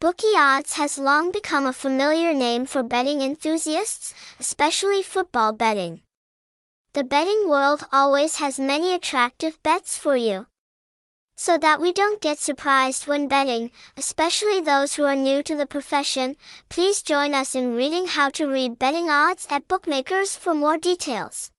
Bookie odds has long become a familiar name for betting enthusiasts, especially football betting. The betting world always has many attractive bets for you. So that we don't get surprised when betting, especially those who are new to the profession, please join us in reading how to read betting odds at bookmakers for more details.